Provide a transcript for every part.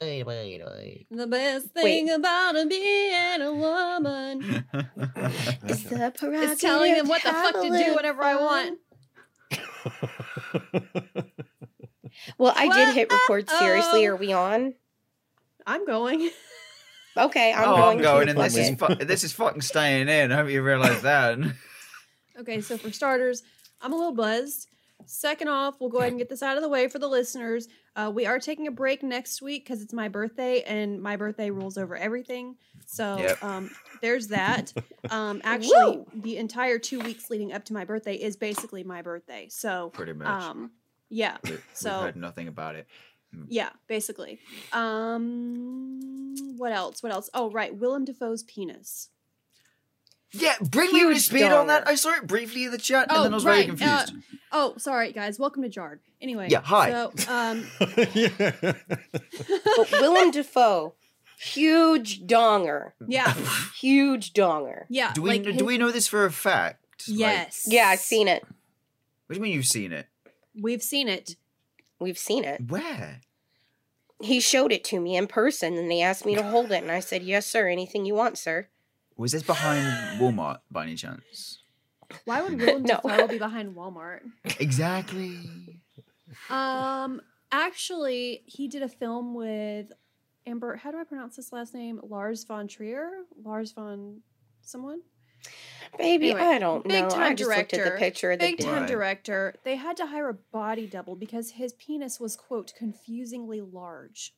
Wait, wait, wait. The best thing about being a woman Is the is telling them what the fuck to do whenever I want. Well, I did hit record. Seriously, Uh-oh. are we on? I'm going. Okay, I'm oh, going. I'm going, to and this is fu- this is fucking staying in. I hope you realise that. Okay, so for starters, I'm a little buzzed. Second off, we'll go ahead and get this out of the way for the listeners. Uh, we are taking a break next week because it's my birthday, and my birthday rules over everything. So Yep. um, there's that. Um, actually, Woo! the entire two weeks leading up to my birthday is basically my birthday. So Pretty much. um, yeah, We- We've so- heard nothing about it. yeah, basically. Um, what else? What else? Oh, right, Willem Dafoe's penis. Yeah, bring me up to Huge speed on that. I saw it briefly in the chat, and Oh, then I was very right, uh, confused. Oh, sorry, guys. Welcome to Jarred. Anyway, Yeah, hi. So, um, yeah. But Willem Dafoe, huge donger, yeah, huge donger. yeah. do we like do his- we know this for a fact? Like, Yes. Yeah, I've seen it. what do you mean you've seen it? We've seen it. We've seen it. Where? He showed it to me in person, and they asked me to hold it, and I said, "Yes, sir. Anything you want, sir." Was this behind Walmart by any chance? Why would Willem No. Dafoe be behind Walmart? Exactly. Um, actually, he did a film with Amber. How do I pronounce this last name? Lars von Trier. Lars von someone. Baby, Anyway, I don't big know. time I just looked at director. the picture of the Big time director. They had to hire a body double because his penis was quote confusingly large.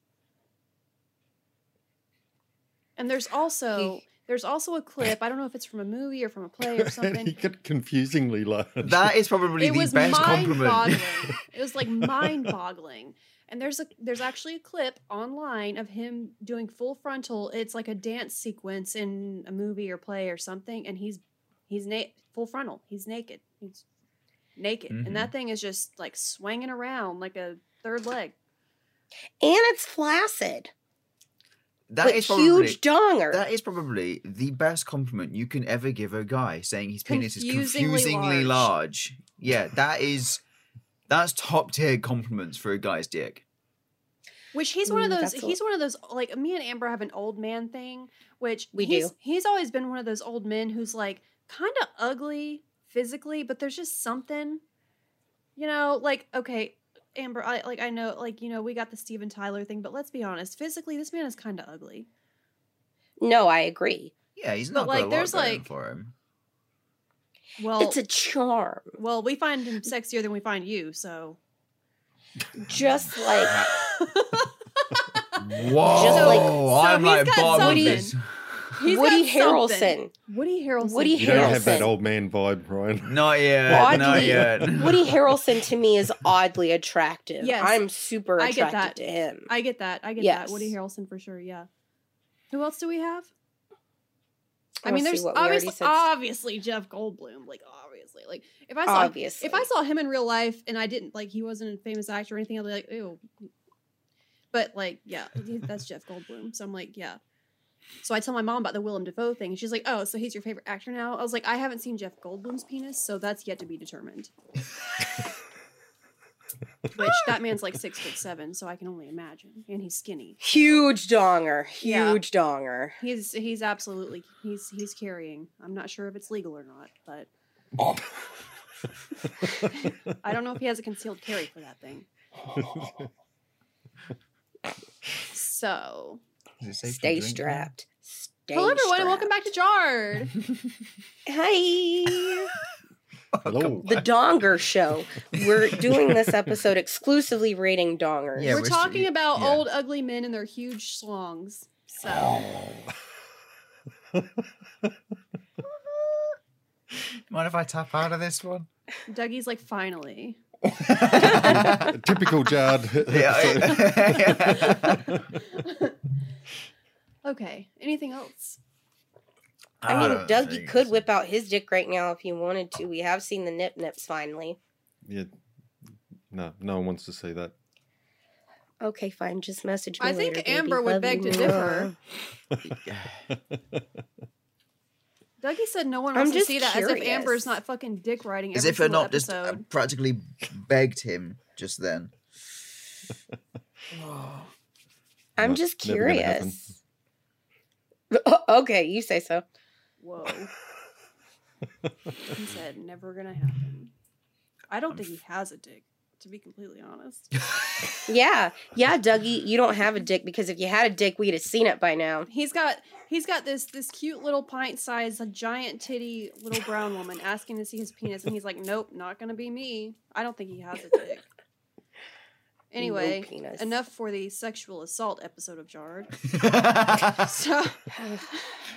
And there's also He- there's also a clip. I don't know if it's from a movie or from a play or something. he got confusingly large. That is probably it the was best compliment. it was like mind-boggling. And there's a there's actually a clip online of him doing full frontal. It's like a dance sequence in a movie or play or something, and he's he's na- full frontal. He's naked. He's naked, Mhm. and that thing is just like swinging around like a third leg. and it's flaccid. That but is probably huge donger. that is probably the best compliment you can ever give a guy, saying his penis is Confusingly confusingly large. large. Yeah, that is that's top tier compliments for a guy's dick. Which he's one of Mm, those. a- He's one of those. Like me and Amber have an old man thing. Which We he's, do. He's always been one of those old men who's like kind of ugly physically, but there's just something. You know, like okay, Amber. I like. I know, like you know, we got the Steven Tyler thing, but let's be honest. Physically, this man is kind of ugly. no, I agree. Yeah, he's But, not like, got a lot there's, like- for him. Well, it's a charm. well, we find him sexier than we find you. So Just like Whoa, Just like- so I'm he's like got Bob with something. this. He's Woody got something. Harrelson. Woody Harrelson. Woody you don't have that Harrelson. old man vibe, Ryan. Not yet, not yet. Woody Harrelson to me is oddly attractive. Yes, I'm super I get attracted that. to him. I get that. I get Yes. that. Woody Harrelson for sure. Yeah. Who else do we have? I Let's mean, there's what we already obviously obviously Jeff Goldblum. Like obviously, like if I saw Obviously. if I saw him in real life and I didn't like he wasn't a famous actor or anything, I'd be like, ew. But like, yeah, that's Jeff Goldblum. So I'm like, yeah. So I tell my mom about the Willem Dafoe thing, and she's like, "Oh, so he's your favorite actor now?" I was like, "I haven't seen Jeff Goldblum's penis, so that's yet to be determined." Which that man's like six foot seven, so I can only imagine, and he's skinny. Huge donger. Yeah. Huge donger. He's he's absolutely he's he's carrying. I'm not sure if it's legal or not, but I don't know if he has a concealed carry for that thing. So, Is it to Stay drink strapped. Stay hello everyone, and welcome back to Jarred. Hi. Hello. The Donger Show. We're doing this episode exclusively rating dongers. Yeah, we're we're st- talking about yeah. old ugly men and their huge slongs. So, Mind if I tap out of this one? Dougie's like, finally. Typical Jard. Yeah. Okay. Anything else? I mean, don't Dougie could so. whip out his dick right now if he wanted to. We have seen the nip nips finally. yeah. No, no one wants to see that. Okay, fine. Just message me. I think later, baby. Amber would Love beg to differ. Dougie said no one wants to just see that, as if. Amber's not fucking dick riding As if I single not just uh, episode. practically begged him just then. I'm No, just never gonna happen. curious. okay, you say so. Whoa. he said, never gonna happen. I don't think he has a dick, to be completely honest. Yeah, yeah, Dougie, you don't have a dick because if you had a dick, we'd have seen it by now. He's got he's got this this cute little pint sized giant titty little brown woman asking to see his penis, and he's like, Nope, not gonna be me. I don't think he has a dick. Anyway, penis. enough for the sexual assault episode of Jarred. oh, So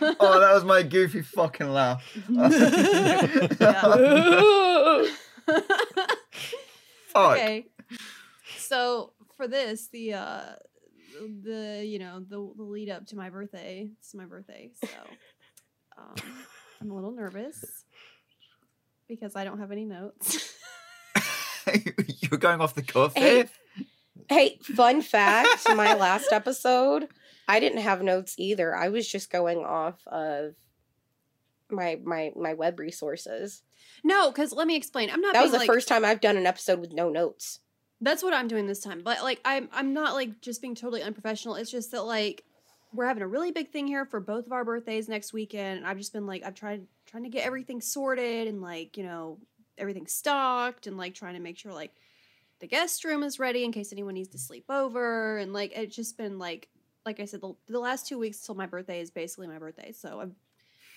that was my goofy fucking laugh. Fuck. okay. So for this, the uh the you know the, the lead up to my birthday. It's my birthday, so um, I'm a little nervous because I don't have any notes. You're going off the cuff Hey, here. Hey, fun fact my last episode, I didn't have notes either. I was just going off of my my my web resources. no, because let me explain. I'm not. That was the like, first time I've done an episode with no notes. That's what I'm doing this time. But like I'm I'm not like just being totally unprofessional. It's just that like we're having a really big thing here for both of our birthdays next weekend. And I've just been like I've tried trying to get everything sorted and like, you know, everything stocked and like trying to make sure like the guest room is ready in case anyone needs to sleep over and like it's just been like like I said the, the last 2 weeks till my birthday is basically my birthday. So I've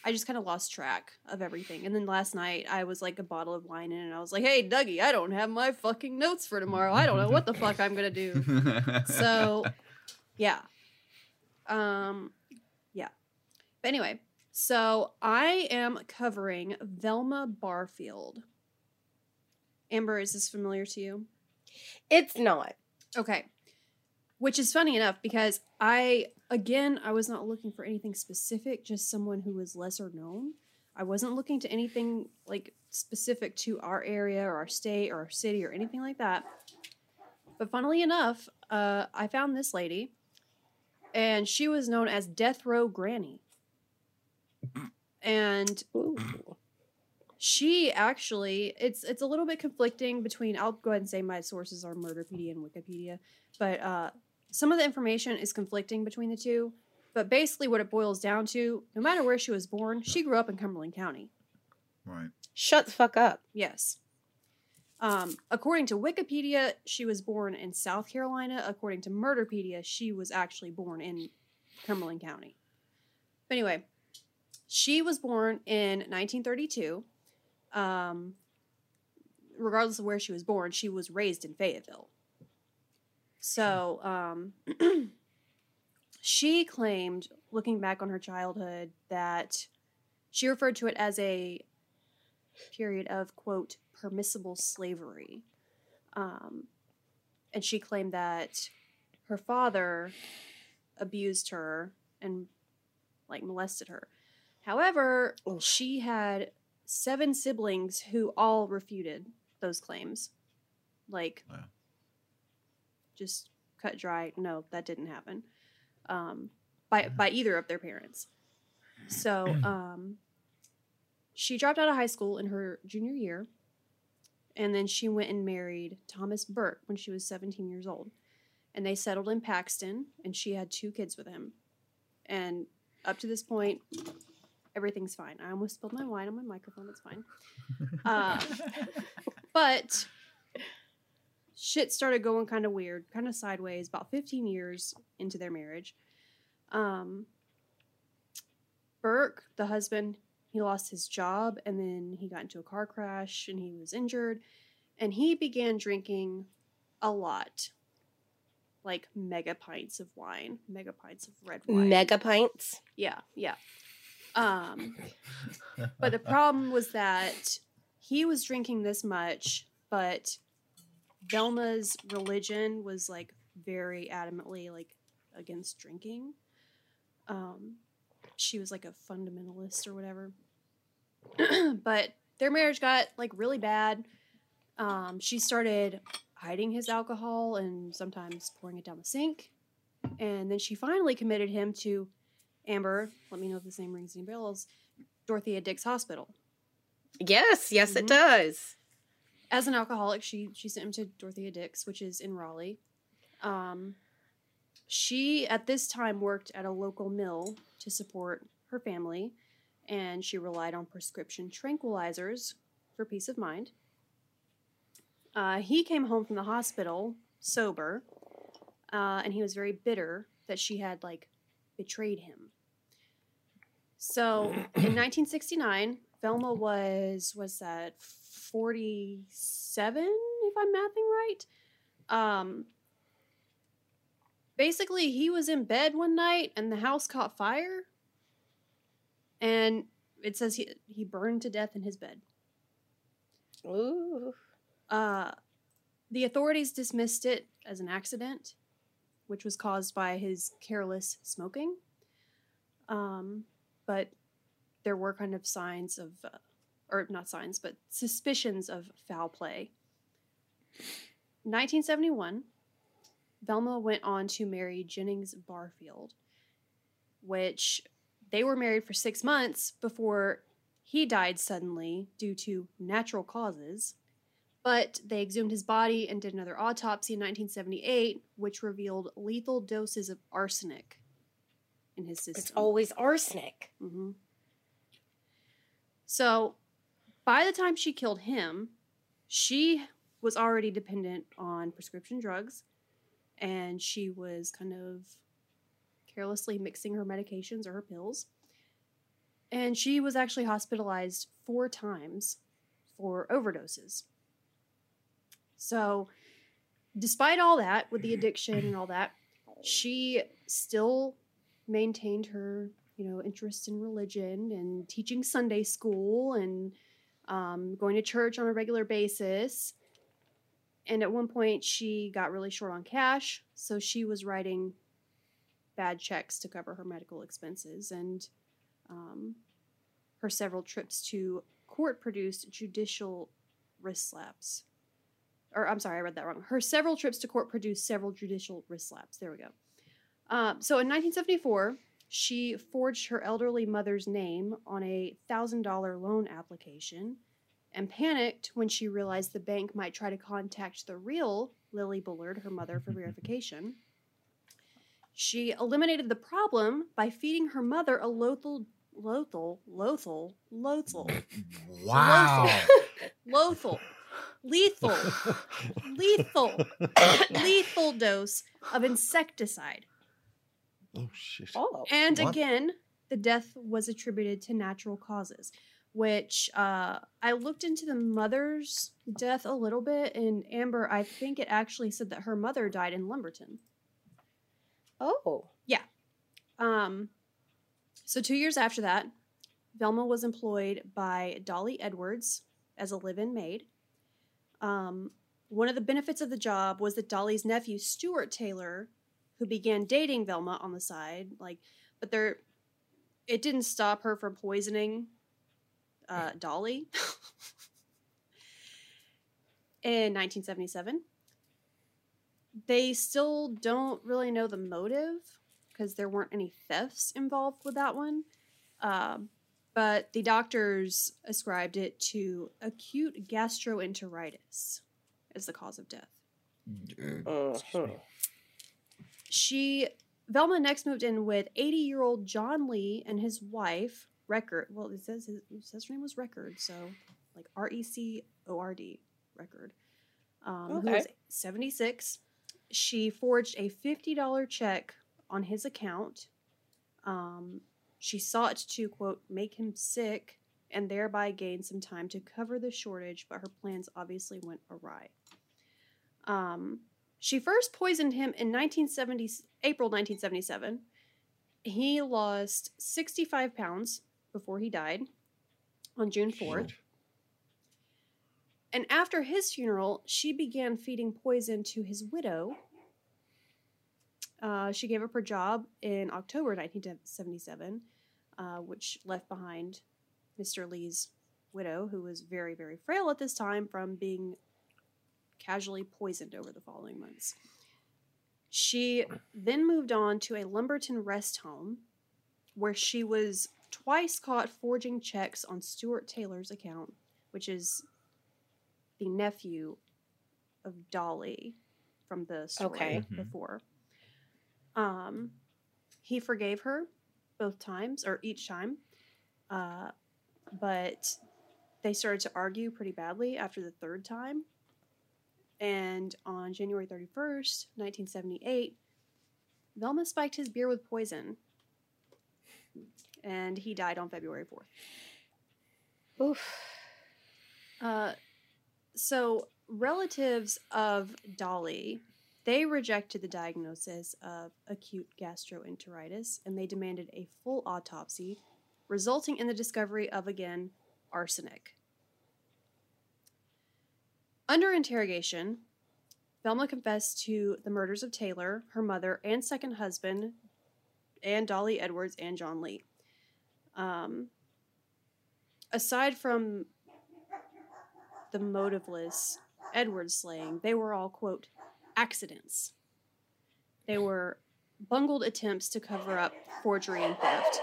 I just kind of lost track of everything. And then last night I was like a bottle of wine in and I was like, "Hey, Dougie, I don't have my fucking notes for tomorrow. I don't know what the fuck I'm going to do." So, yeah. Um yeah. But anyway, so I am covering Velma Barfield. Amber, is this familiar to you? It's not. Okay. Which is funny enough because I, again, I was not looking for anything specific, just someone who was lesser known. I wasn't looking to anything like specific to our area or our state or our city or anything like that. But funnily enough, uh, I found this lady, and she was known as Death Row Granny. And Ooh. She actually it's it's a little bit conflicting between i'll go ahead and say my sources are murderpedia and wikipedia but uh some of the information is conflicting between the two but basically what it boils down to no matter where she was born she grew up in cumberland county. Right. Shut the fuck up. yes. Um, according to wikipedia she was born in south carolina. According to murderpedia she was actually born in cumberland county. But anyway she was born in 1932 um, regardless of where she was born, she was raised in Fayetteville. So, um, she claimed, looking back on her childhood, that she referred to it as a period of, quote, permissible slavery. Um, and she claimed that her father abused her and, like, molested her. However, she had seven siblings who all refuted those claims. Like, Wow. just cut dry. No, that didn't happen. Um, by by either of their parents. So, um, she dropped out of high school in her junior year, and then she went and married Thomas Burke when she was 17 years old, and they settled in Parkton, and she had two kids with him, and up to this point, everything's fine. I almost spilled my wine on my microphone. It's fine. Uh, but shit started going kind of weird, kind of sideways. About 15 years into their marriage, um, Burke, the husband, he lost his job, and then he got into a car crash, and he was injured, and he began drinking a lot, like mega pints of wine, mega pints of red wine. Mega pints. Yeah, yeah. Um, but the problem was that he was drinking this much, but Velma's religion was like very adamantly like against drinking. Um, she was like a fundamentalist or whatever. but their marriage got like really bad. Um, she started hiding his alcohol and sometimes pouring it down the sink. And then she finally committed him to Amber. Let me know if this name rings any bells. Dorothea Dix Hospital. Yes, yes, Mhm. it does. As an alcoholic, she she sent him to Dorothea Dix, which is in Raleigh. Um, she at this time worked at a local mill to support her family, and she relied on prescription tranquilizers for peace of mind. Uh, he came home from the hospital sober, uh, and he was very bitter that she had like betrayed him. So in 1969, Velma was was that 47 if I'm mathing right. Um basically he was in bed one night and the house caught fire and it says he he burned to death in his bed. Ooh. Uh, the authorities dismissed it as an accident, which was caused by his careless smoking. Um, but there were kind of signs of, uh, or not signs, but suspicions of foul play. 1971, Velma went on to marry Jennings Barfield, which they were married for six months before he died suddenly due to natural causes. But they exhumed his body and did another autopsy in 1978, which revealed lethal doses of arsenic in his system. It's always arsenic. hmm So, by the time she killed him, she was already dependent on prescription drugs, and she was kind of carelessly mixing her medications or her pills. And she was actually hospitalized four times for overdoses. So, despite all that, with the addiction and all that, she still maintained her you know interest in religion and teaching sunday school and um, going to church on a regular basis. And at one point she got really short on cash so she was writing bad checks to cover her medical expenses and um, her several trips to court produced judicial wrist slaps. Or i'm sorry i read that wrong. Her several trips to court produced several judicial wrist slaps. There we go um, so in 1974, she forged her elderly mother's name on a $1,000 loan application and panicked when she realized the bank might try to contact the real Lily Bullard, her mother, for verification. She eliminated the problem by feeding her mother a lothal, lothal, lothal, lothal, Wow. lothal, lethal, lethal, lethal dose of insecticide. Oh shit. Oh. And What? again, the death was attributed to natural causes, which uh, I looked into the mother's death a little bit. And Amber, I think it actually said that her mother died in Lumberton. Oh. Yeah. Um, so, two years after that, Velma was employed by Dolly Edwards as a live in maid. Um, one of the benefits of the job was that Dolly's nephew, Stuart Taylor, who began dating Velma on the side, like, but there, it didn't stop her from poisoning uh, Dolly. in 1977. They still don't really know the motive because there weren't any thefts involved with that one. Um, but the doctors ascribed it to acute gastroenteritis as the cause of death. Mhm. She Velma next moved in with 80 year old John Lee and his wife Record. Well, it says his, it says her name was Record, so like R E C O R D Record. Um, Who was 76. She forged a $50 check on his account. Um, she sought to quote make him sick and thereby gain some time to cover the shortage, but her plans obviously went awry. Um, she first poisoned him in 1970, April 1977. He lost 65 pounds before he died on June 4th. Shit. And after his funeral, she began feeding poison to his widow. Uh, she gave up her job in October 1977, uh, which left behind Mr. Lee's widow, who was very, very frail at this time from being casually poisoned over the following months. She then moved on to a Lumberton rest home where she was twice caught forging checks on Stuart Taylor's account, which is the nephew of Dolly from the story Okay. Mhm. before. Um, he forgave her both times or each time, uh, but they started to argue pretty badly after the third time. And on January 31st, 1978, Velma spiked his beer with poison. And he died on February 4th. Oof. Uh, so relatives of Dolly, they rejected the diagnosis of acute gastroenteritis and they demanded a full autopsy, resulting in the discovery of again arsenic. Under interrogation, Velma confessed to the murders of Taylor, her mother, and second husband, and Dolly Edwards and John Lee. Um, aside from the motiveless Edwards slaying, they were all, quote, accidents. They were bungled attempts to cover up forgery and theft.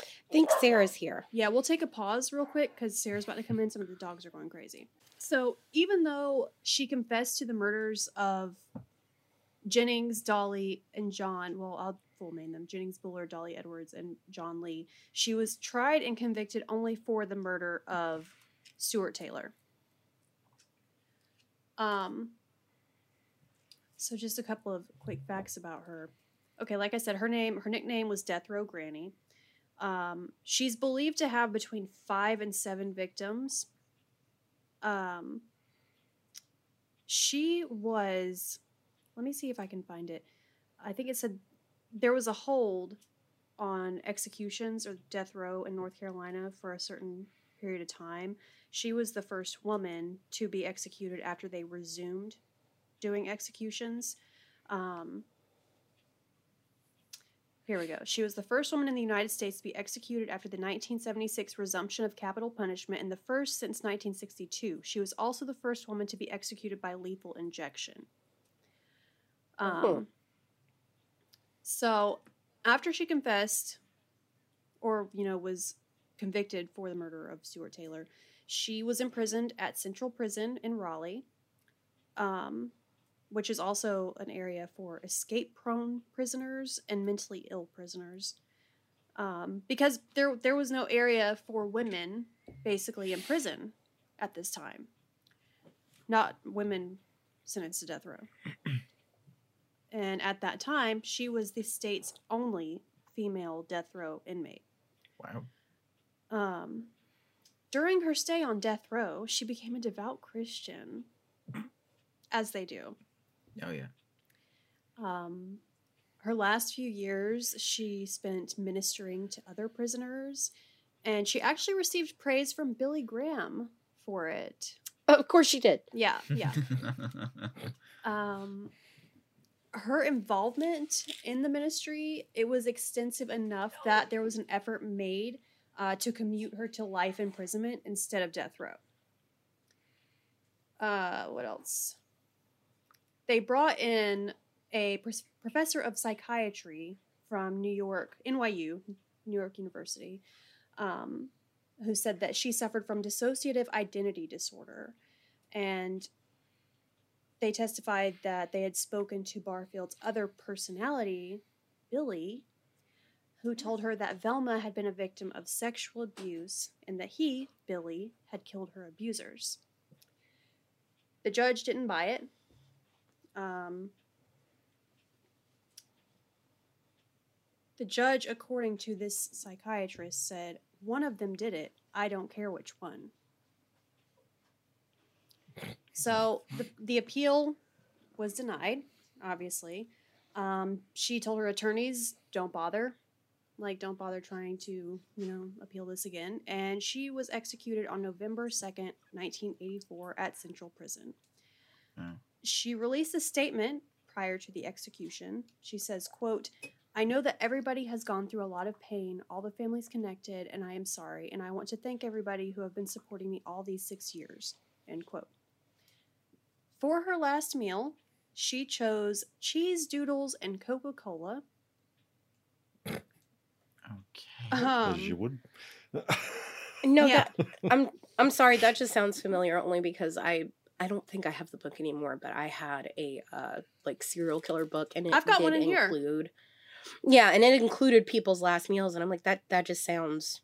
I think Sarah's here. Yeah, we'll take a pause real quick because Sarah's about to come in. Some of the dogs are going crazy. So, even though she confessed to the murders of Jennings, Dolly, and John, well, I'll full name them Jennings Buller, Dolly Edwards, and John Lee, she was tried and convicted only for the murder of Stuart Taylor. Um, so just a couple of quick facts about her. Okay, like I said, her name, her nickname was Death Row Granny. Um, she's believed to have between five and seven victims. Um, she was, let me see if I can find it. I think it said there was a hold on executions or death row in North Carolina for a certain period of time. She was the first woman to be executed after they resumed doing executions. Um, here we go. She was the first woman in the United States to be executed after the 1976 resumption of capital punishment and the first since 1962. She was also the first woman to be executed by lethal injection. Um, Oh. So, after she confessed, or, you know, was convicted for the murder of Stuart Taylor, she was imprisoned at Central Prison in Raleigh. Um, which is also an area for escape prone prisoners and mentally ill prisoners. Um, because there there was no area for women basically in prison at this time. Not women sentenced to death row. and at that time, she was the state's only female death row inmate. Wow. Um, during her stay on death row, she became a devout Christian, as they do. Oh yeah. Um, her last few years, she spent ministering to other prisoners, and she actually received praise from Billy Graham for it. Of course she did. Yeah, yeah. um, her involvement in the ministry it was extensive enough that there was an effort made uh, to commute her to life imprisonment instead of death row. Uh, what else? They brought in a professor of psychiatry from New York, NYU, New York University, um, who said that she suffered from dissociative identity disorder. And they testified that they had spoken to Barfield's other personality, Billy, who told her that Velma had been a victim of sexual abuse and that he, Billy, had killed her abusers. The judge didn't buy it. Um, the judge, according to this psychiatrist, said, One of them did it. I don't care which one. So the, the appeal was denied, obviously. Um, she told her attorneys, don't bother. Like, don't bother trying to, you know, appeal this again. And she was executed on November 2nd, 1984, at Central Prison. Oh. She released a statement prior to the execution. She says, quote, I know that everybody has gone through a lot of pain, all the families connected, and I am sorry, and I want to thank everybody who have been supporting me all these six years. End quote. For her last meal, she chose cheese doodles and Coca Cola. Okay. As you Um, would. No, Yeah. that, I'm I'm sorry. That just sounds familiar only because I I don't think I have the book anymore, but I had a uh like serial killer book and it I've got did one in here. Yeah, and it included people's last meals and I'm like that that just sounds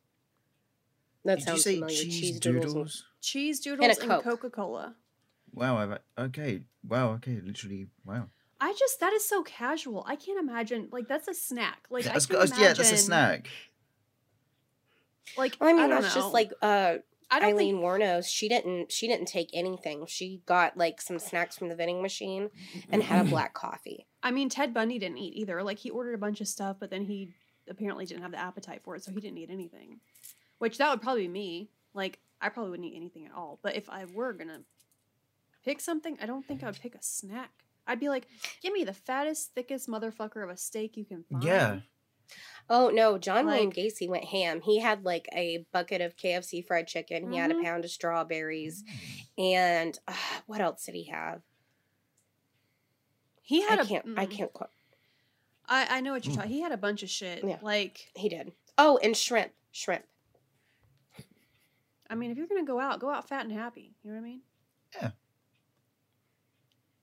that Did you sounds say familiar. cheese, doodles and- doodles? Cheese doodles a and, Coke. Coca Cola. Wow. I've, okay. Wow. Okay. Literally. Wow. I just that is so casual. I can't imagine like that's a snack. Like that's, I can got- imagine, yeah. That's a snack. Like I mean, don't that's know. just like uh I don't Aileen think Wuornos. She didn't she didn't take anything. She got like some snacks from the vending machine and had a black coffee. I mean Ted Bundy didn't eat either. Like he ordered a bunch of stuff, but then he apparently didn't have the appetite for it, so he didn't eat anything. Which that would probably be me. Like I probably wouldn't eat anything at all. But if I were gonna pick something, I don't think I would pick a snack. I'd be like, give me the fattest, thickest motherfucker of a steak you can find. Yeah. Oh no, John Wayne Gacy went ham. He had like a bucket of KFC fried chicken. He had a Mhm. pound of strawberries, and uh, what else did he have? He had I a can't. I mm, can't. Quite, I, I know what you're Mm. talking. He had a bunch of shit. Yeah. Like, he did. Oh, and shrimp. Shrimp. I mean, if you're gonna go out, go out fat and happy. You know what I mean? Yeah.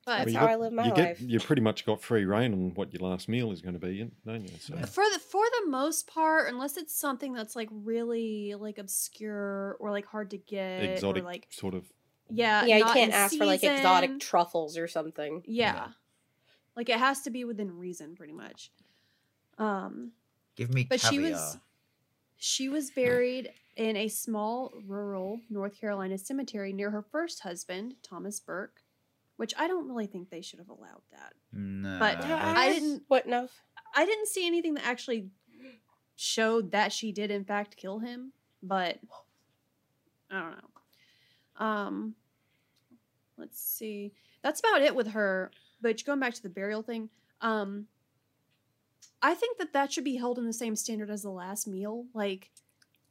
But That's you how got- I live my you life. you pretty much got free reign on what your last meal is going to be, don't you? So for the for the most part, unless it's something that's like really like obscure or like hard to get, exotic or like sort of. yeah, yeah, you can't in ask for like exotic truffles or something. Yeah. Yeah. like it has to be within reason, pretty much. Um, Give me but caviar. she was she was buried in a small rural North Carolina cemetery near her first husband, Thomas Burke, which I don't really think they should have allowed that. No. but Yeah, I didn't- What no? I didn't see anything that actually showed that she did in fact kill him, but I don't know. Um let's see. That's about it with her. But going back to the burial thing, um I think that that should be held in the same standard as the last meal. Like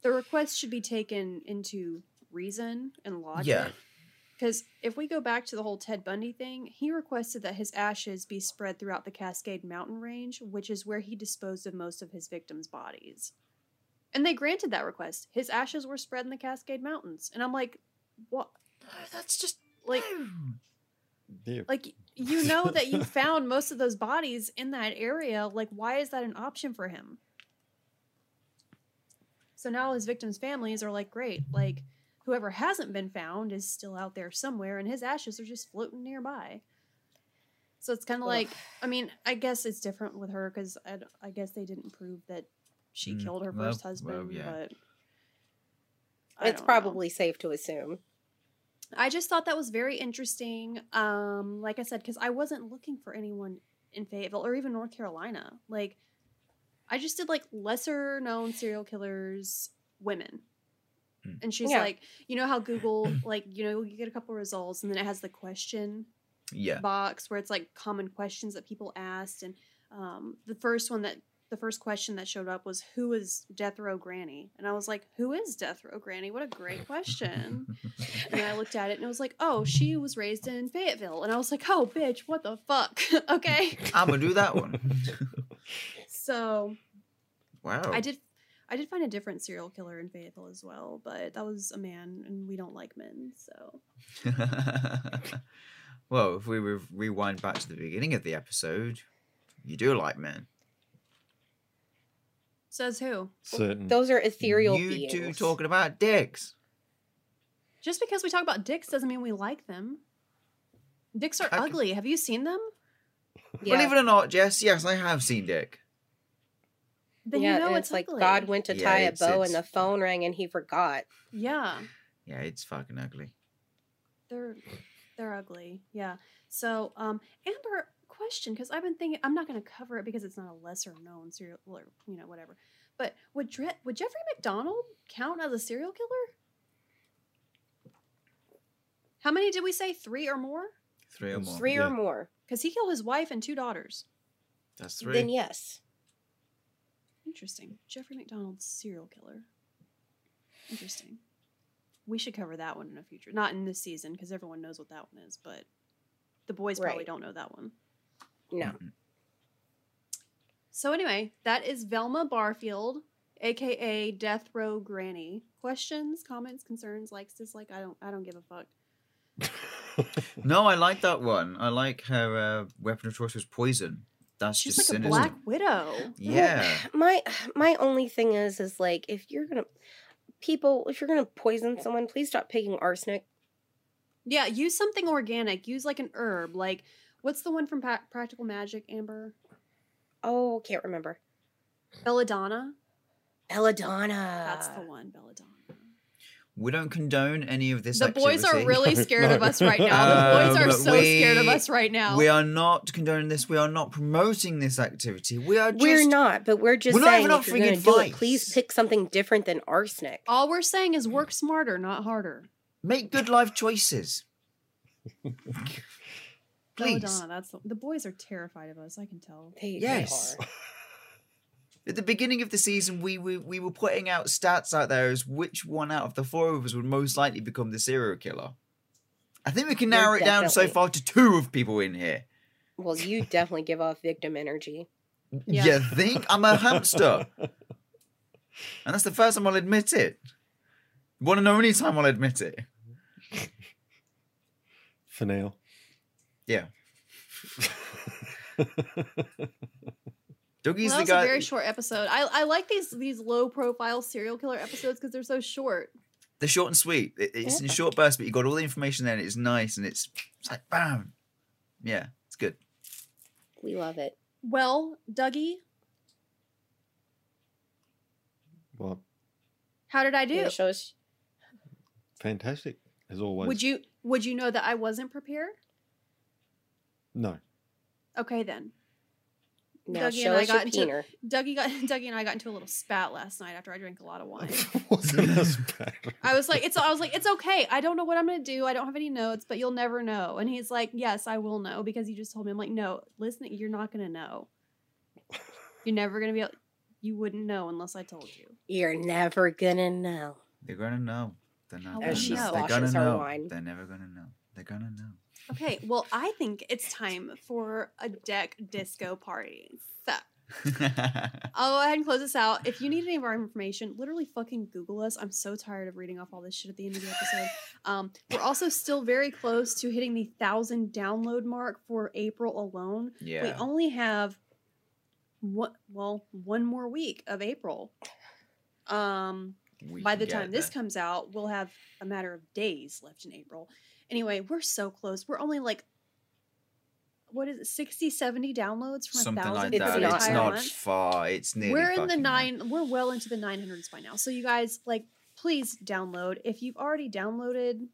the request should be taken into reason and logic. Yeah. Because if we go back to the whole Ted Bundy thing, he requested that his ashes be spread throughout the Cascade Mountain Range, which is where he disposed of most of his victims' bodies. And they granted that request. His ashes were spread in the Cascade Mountains. And I'm like, what? That's just Like, like you know that you found most of those bodies in that area. Like, why is that an option for him? So now his victims' families are like, great. Like, whoever hasn't been found is still out there somewhere, and his ashes are just floating nearby. So it's kind of like, I mean, I guess it's different with her because I, I, guess they didn't prove that she Mm, killed her well- first husband. well, yeah. But It's don't know. probably safe to assume. I just thought that was very interesting. Um, like I said, because I wasn't looking for anyone in Fayetteville or even North Carolina. Like, I just did like lesser known serial killers, women. Hmm. And she's Yeah. like, you know how Google, like, you know, you get a couple results and then it has the question yeah. box where it's like common questions that people asked. And um, the first one that, the first question that showed up was, Who is Death Row Granny? And I was like, Who is Death Row Granny? What a great question. And I looked at it and it was like, oh, she was raised in Fayetteville. And I was like, oh, bitch, what the fuck? okay. I'm gonna do that one. So wow. I did. I did find a different serial killer in Fayetteville as well, but that was a man, and we don't like men, so well, if we re- rewind back to the beginning of the episode, you do like men. says who? Certain. Those are ethereal you beings. two talking about dicks. Just because we talk about dicks doesn't mean we like them. Dicks are I can- ugly. Have you seen them? Yeah. Believe it or not, Jess, yes, I have seen dick. Then yeah, you know it's, it's like ugly. God went to Yeah, tie a bow and the phone rang and he forgot. Yeah, Yeah, it's fucking ugly. they're they're ugly. Yeah. So, um, Amber, question because I've been thinking I'm not going to cover it because it's not a lesser known serial or you know whatever. But would Dre- would Jeffrey MacDonald count as a serial killer? How many did we say? Three or more? Three or more. Three Yeah. or more. Because he killed his wife and two daughters. That's three. Then yes. Interesting. Jeffrey MacDonald's serial killer. Interesting. We should cover that one in a future. Not in this season because everyone knows what that one is, but the boys probably don't know that one. No. Mhm. So anyway, that is Velma Barfield, aka Death Row Granny. Questions, comments, concerns, likes, dislike. I don't I don't give a fuck. No, I like that one. I like her uh, weapon of choice was poison. That's She's just like a black widow. Yeah. my my only thing is is like if you're gonna people if you're gonna poison someone, please stop picking arsenic. Yeah, use something organic. Use like an herb. Like what's the one from pa- Practical Magic, Amber? Oh, can't remember. Belladonna. Belladonna. That's the one, Belladonna. We don't condone any of this. The boys are really scared of No. us right now. The boys are Um, so scared of us right now. We are not condoning this. We are not promoting this activity. We are just. We're not, but we're just We're not saying even if you're offering gonna do it, advice. please pick something different than arsenic. All we're saying is work smarter, not harder. Make good life choices. Please. Belladonna, that's the, the boys are terrified of us. I can tell. They, they Yes. are. At the beginning of the season, we, we we were putting out stats out there as which one out of the four of us would most likely become the serial killer. I think we can You're narrow it down so far to two of people in here. Well, you definitely give off victim energy. Yeah. You think I'm a hamster? And that's the first time I'll admit it. One and only time I'll admit it. For now. Yeah. Dougie's Well, that the was guy. a very short episode. I, I like these these low profile serial killer episodes because they're so short. They're short and sweet. It- it's in short bursts, but you got all the information there, and it's nice, and it's, it's like bam. Yeah, it's good. We love it. Well, Dougie, well, how did I do? wanna show us? fantastic as always. Would you would you know that I wasn't prepared? No. Okay then. Now Dougie show and I got into- peener. Dougie got Dougie and I got into a little spat last night after I drank a lot of wine. Wasn't as bad. I was like, it's I was like, it's okay. I don't know what I'm gonna do. I don't have any notes, but you'll never know. And he's like, Yes, I will know because you just told me. I'm like, No, listen, you're not gonna know. You're never gonna be able you wouldn't know unless I told you. You're never gonna know. They're gonna know. They're not will gonna she know. They're gonna her know. wine. They're never gonna know. They're gonna know. Okay, well, I think it's time for a deck disco party. So I'll go ahead and close this out. If you need any of our information, literally fucking Google us. I'm so tired of reading off all this shit at the end of the episode. Um, we're also still very close to hitting the thousand download mark for April alone. Yeah. We only have what well one more week of April. Um, we by the time this comes out, we'll have a matter of days left in April. Anyway, we're so close. We're only like what is it 60 70 downloads from something a thousand like It's for that. the not It's not month far. It's nearly. we're in the fucking there. nine we're well into the 900s by now so you guys like please download if you've already downloaded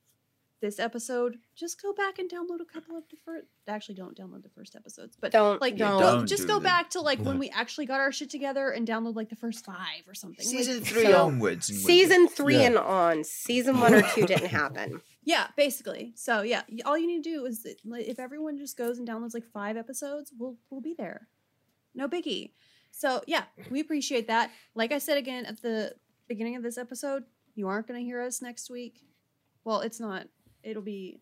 this episode just go back and download a couple of the first actually don't download the first episodes but Don't like don't. go, don't just do go the- back to like when we actually got our shit together and download like the first five or something Like, Season three So, onwards. Season three Yeah. and on. Season one or two didn't happen. Yeah basically. So yeah all you need to do is if everyone just goes and downloads like five episodes we'll we'll be there. No biggie. So yeah we appreciate that. Like i said again at the beginning of this episode you aren't going to hear us next week. Well it's not. It'll be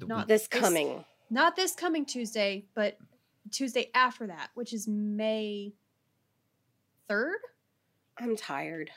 not week- This coming. not this coming tuesday but tuesday after that which is may 3rd I'm tired.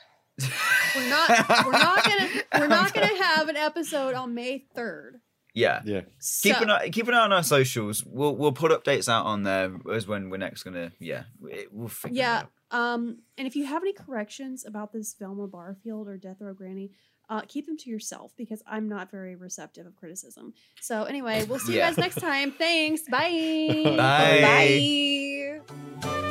We're not we're not gonna we're not gonna have an episode on may 3rd Yeah. Yeah. Keep an eye, keep an eye on our socials. We'll we'll put updates out on there as when we're next gonna. Yeah, we'll figure Yeah. it out. Um, and if you have any corrections about this Velma Barfield or Death Row Granny, uh, keep them to yourself because I'm not very receptive of criticism. So anyway, we'll see Yeah. you guys next time. Thanks. Bye. Bye. Bye.